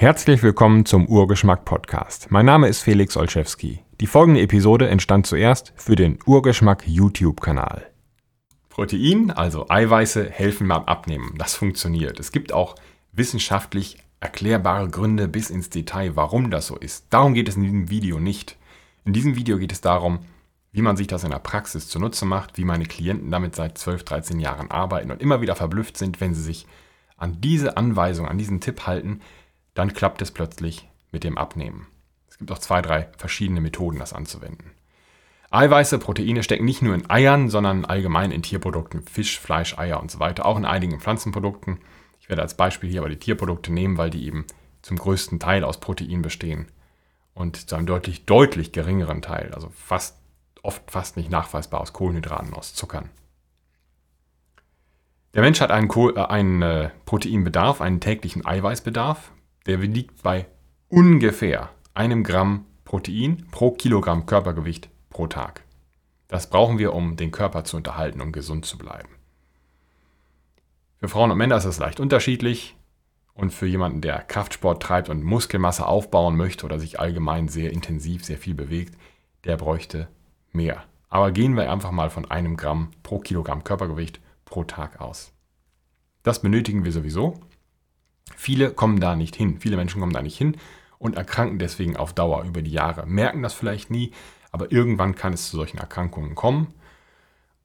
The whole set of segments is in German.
Herzlich willkommen zum Urgeschmack Podcast. Mein Name ist Felix Olszewski. Die folgende Episode entstand zuerst für den Urgeschmack YouTube-Kanal. Protein, also Eiweiße, helfen beim Abnehmen. Das funktioniert. Es gibt auch wissenschaftlich erklärbare Gründe bis ins Detail, warum das so ist. Darum geht es in diesem Video nicht. In diesem Video geht es darum, wie man sich das in der Praxis zunutze macht, wie meine Klienten damit seit 12, 13 Jahren arbeiten und immer wieder verblüfft sind, wenn sie sich an diese Anweisung, an diesen Tipp halten, dann klappt es plötzlich mit dem Abnehmen. Es gibt auch zwei, drei verschiedene Methoden, das anzuwenden. Eiweiße, Proteine stecken nicht nur in Eiern, sondern allgemein in Tierprodukten, Fisch, Fleisch, Eier und so weiter, auch in einigen Pflanzenprodukten. Ich werde als Beispiel hier aber die Tierprodukte nehmen, weil die eben zum größten Teil aus Protein bestehen und zu einem deutlich, deutlich geringeren Teil, also fast, oft fast nicht nachweisbar aus Kohlenhydraten, aus Zuckern. Der Mensch hat einen, Kohl, äh, einen äh, Proteinbedarf, einen täglichen Eiweißbedarf der liegt bei ungefähr einem Gramm Protein pro Kilogramm Körpergewicht pro Tag. Das brauchen wir, um den Körper zu unterhalten, um gesund zu bleiben. Für Frauen und Männer ist das leicht unterschiedlich. Und für jemanden, der Kraftsport treibt und Muskelmasse aufbauen möchte oder sich allgemein sehr intensiv, sehr viel bewegt, der bräuchte mehr. Aber gehen wir einfach mal von einem Gramm pro Kilogramm Körpergewicht pro Tag aus. Das benötigen wir sowieso. Viele kommen da nicht hin. Viele Menschen kommen da nicht hin und erkranken deswegen auf Dauer über die Jahre. Merken das vielleicht nie, aber irgendwann kann es zu solchen Erkrankungen kommen.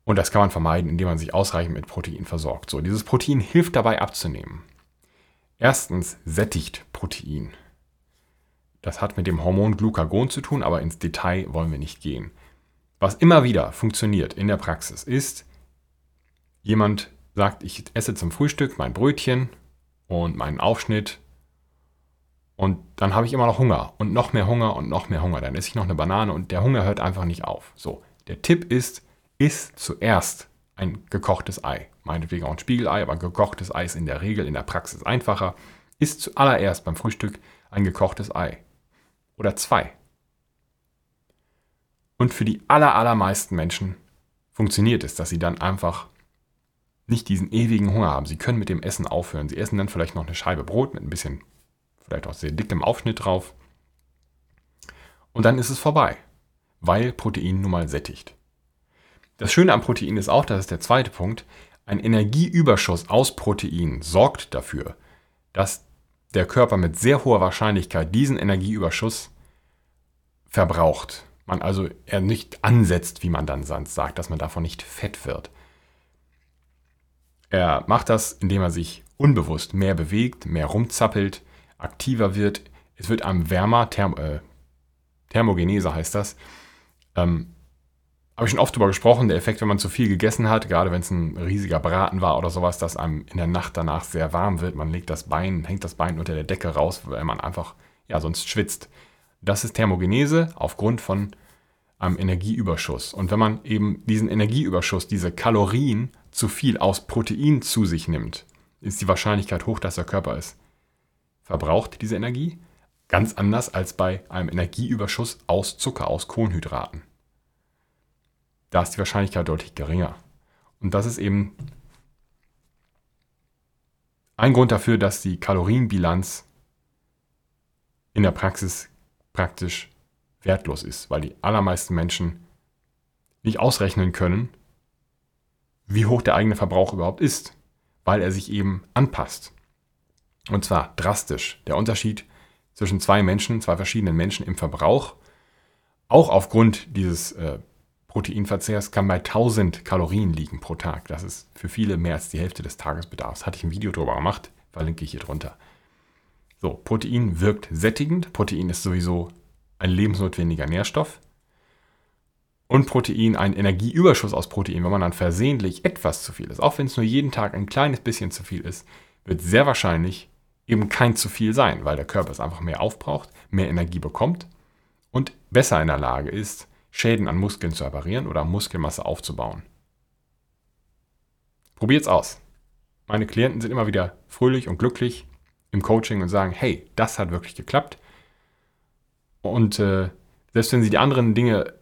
Und das kann man vermeiden, indem man sich ausreichend mit Protein versorgt. So, dieses Protein hilft dabei abzunehmen. Erstens sättigt Protein. Das hat mit dem Hormon Glucagon zu tun, aber ins Detail wollen wir nicht gehen. Was immer wieder funktioniert in der Praxis ist, jemand sagt, ich esse zum Frühstück mein Brötchen und meinen Aufschnitt. Und dann habe ich immer noch Hunger und noch mehr Hunger und noch mehr Hunger. Dann esse ich noch eine Banane und der Hunger hört einfach nicht auf. So, der Tipp ist, isst zuerst ein gekochtes Ei. Meinetwegen auch ein Spiegelei, aber gekochtes Ei ist in der Regel in der Praxis einfacher. Isst zuallererst beim Frühstück ein gekochtes Ei. Oder zwei. Und für die aller, allermeisten Menschen funktioniert es, dass sie dann einfach nicht diesen ewigen Hunger haben. Sie können mit dem Essen aufhören. Sie essen dann vielleicht noch eine Scheibe Brot mit ein bisschen, vielleicht auch sehr dickem Aufschnitt drauf. Und dann ist es vorbei, weil Protein nun mal sättigt. Das Schöne am Protein ist auch, das ist der zweite Punkt, ein Energieüberschuss aus Protein sorgt dafür, dass der Körper mit sehr hoher Wahrscheinlichkeit diesen Energieüberschuss verbraucht. Man also er nicht ansetzt, wie man dann sonst sagt, dass man davon nicht fett wird. Er macht das, indem er sich unbewusst mehr bewegt, mehr rumzappelt, aktiver wird. Es wird einem wärmer, Therm äh, Thermogenese heißt das. Ähm, habe ich schon oft darüber gesprochen, der Effekt, wenn man zu viel gegessen hat, gerade wenn es ein riesiger Braten war oder sowas, dass einem in der Nacht danach sehr warm wird. Man legt das Bein, hängt das Bein unter der Decke raus, weil man einfach, ja, sonst schwitzt. Das ist Thermogenese aufgrund von einem Energieüberschuss. Und wenn man eben diesen Energieüberschuss, diese Kalorien zu viel aus Protein zu sich nimmt, ist die Wahrscheinlichkeit hoch, dass der Körper es verbraucht, diese Energie. Ganz anders als bei einem Energieüberschuss aus Zucker, aus Kohlenhydraten. Da ist die Wahrscheinlichkeit deutlich geringer. Und das ist eben ein Grund dafür, dass die Kalorienbilanz in der Praxis praktisch wertlos ist, weil die allermeisten Menschen nicht ausrechnen können, wie hoch der eigene Verbrauch überhaupt ist, weil er sich eben anpasst. Und zwar drastisch. Der Unterschied zwischen zwei Menschen, zwei verschiedenen Menschen im Verbrauch, auch aufgrund dieses äh, Proteinverzehrs, kann bei 1000 Kalorien liegen pro Tag. Das ist für viele mehr als die Hälfte des Tagesbedarfs. Hatte ich ein Video drüber gemacht, verlinke ich hier drunter. So, Protein wirkt sättigend. Protein ist sowieso ein lebensnotwendiger Nährstoff und Protein ein Energieüberschuss aus Protein, wenn man dann versehentlich etwas zu viel ist, auch wenn es nur jeden Tag ein kleines bisschen zu viel ist, wird sehr wahrscheinlich eben kein zu viel sein, weil der Körper es einfach mehr aufbraucht, mehr Energie bekommt und besser in der Lage ist, Schäden an Muskeln zu reparieren oder Muskelmasse aufzubauen. Probiert's aus. Meine Klienten sind immer wieder fröhlich und glücklich im Coaching und sagen, hey, das hat wirklich geklappt. Und äh, selbst wenn sie die anderen Dinge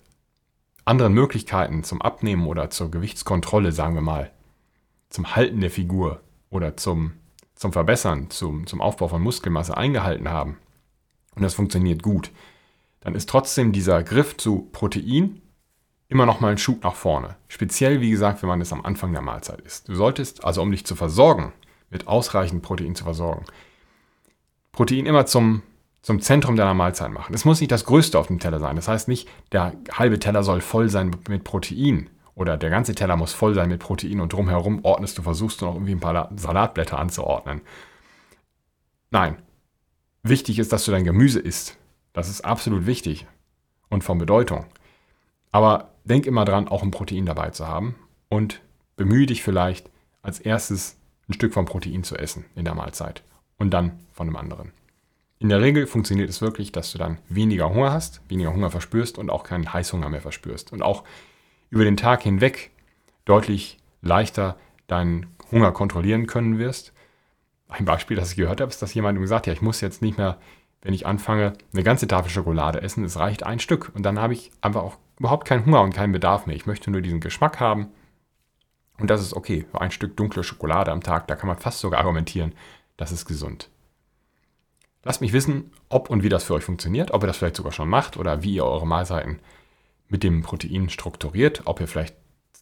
anderen Möglichkeiten zum Abnehmen oder zur Gewichtskontrolle, sagen wir mal, zum Halten der Figur oder zum, zum Verbessern, zum, zum Aufbau von Muskelmasse eingehalten haben und das funktioniert gut, dann ist trotzdem dieser Griff zu Protein immer noch mal ein Schub nach vorne. Speziell, wie gesagt, wenn man es am Anfang der Mahlzeit isst. Du solltest, also um dich zu versorgen, mit ausreichend Protein zu versorgen, Protein immer zum, zum Zentrum deiner Mahlzeit machen. Es muss nicht das Größte auf dem Teller sein. Das heißt nicht, der halbe Teller soll voll sein mit Protein oder der ganze Teller muss voll sein mit Protein und drumherum ordnest du, versuchst du noch irgendwie ein paar Salatblätter anzuordnen. Nein. Wichtig ist, dass du dein Gemüse isst. Das ist absolut wichtig und von Bedeutung. Aber denk immer dran, auch ein Protein dabei zu haben und bemühe dich vielleicht als erstes ein Stück von Protein zu essen in der Mahlzeit und dann von einem anderen. In der Regel funktioniert es wirklich, dass du dann weniger Hunger hast, weniger Hunger verspürst und auch keinen Heißhunger mehr verspürst und auch über den Tag hinweg deutlich leichter deinen Hunger kontrollieren können wirst. Ein Beispiel, das ich gehört habe, ist, dass jemand gesagt hat, ja, ich muss jetzt nicht mehr, wenn ich anfange, eine ganze Tafel Schokolade essen, es reicht ein Stück und dann habe ich einfach auch überhaupt keinen Hunger und keinen Bedarf mehr. Ich möchte nur diesen Geschmack haben und das ist okay. Ein Stück dunkle Schokolade am Tag, da kann man fast sogar argumentieren, das ist gesund. Lasst mich wissen, ob und wie das für euch funktioniert, ob ihr das vielleicht sogar schon macht oder wie ihr eure Mahlzeiten mit dem Protein strukturiert, ob ihr vielleicht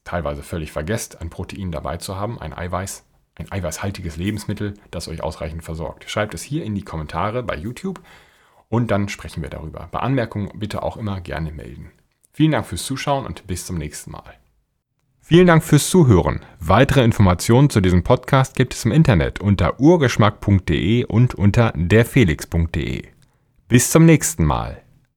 teilweise völlig vergesst, ein Protein dabei zu haben, ein Eiweiß, ein eiweißhaltiges Lebensmittel, das euch ausreichend versorgt. Schreibt es hier in die Kommentare bei YouTube und dann sprechen wir darüber. Bei Anmerkungen bitte auch immer gerne melden. Vielen Dank fürs Zuschauen und bis zum nächsten Mal. Vielen Dank fürs Zuhören. Weitere Informationen zu diesem Podcast gibt es im Internet unter urgeschmack.de und unter derfelix.de. Bis zum nächsten Mal.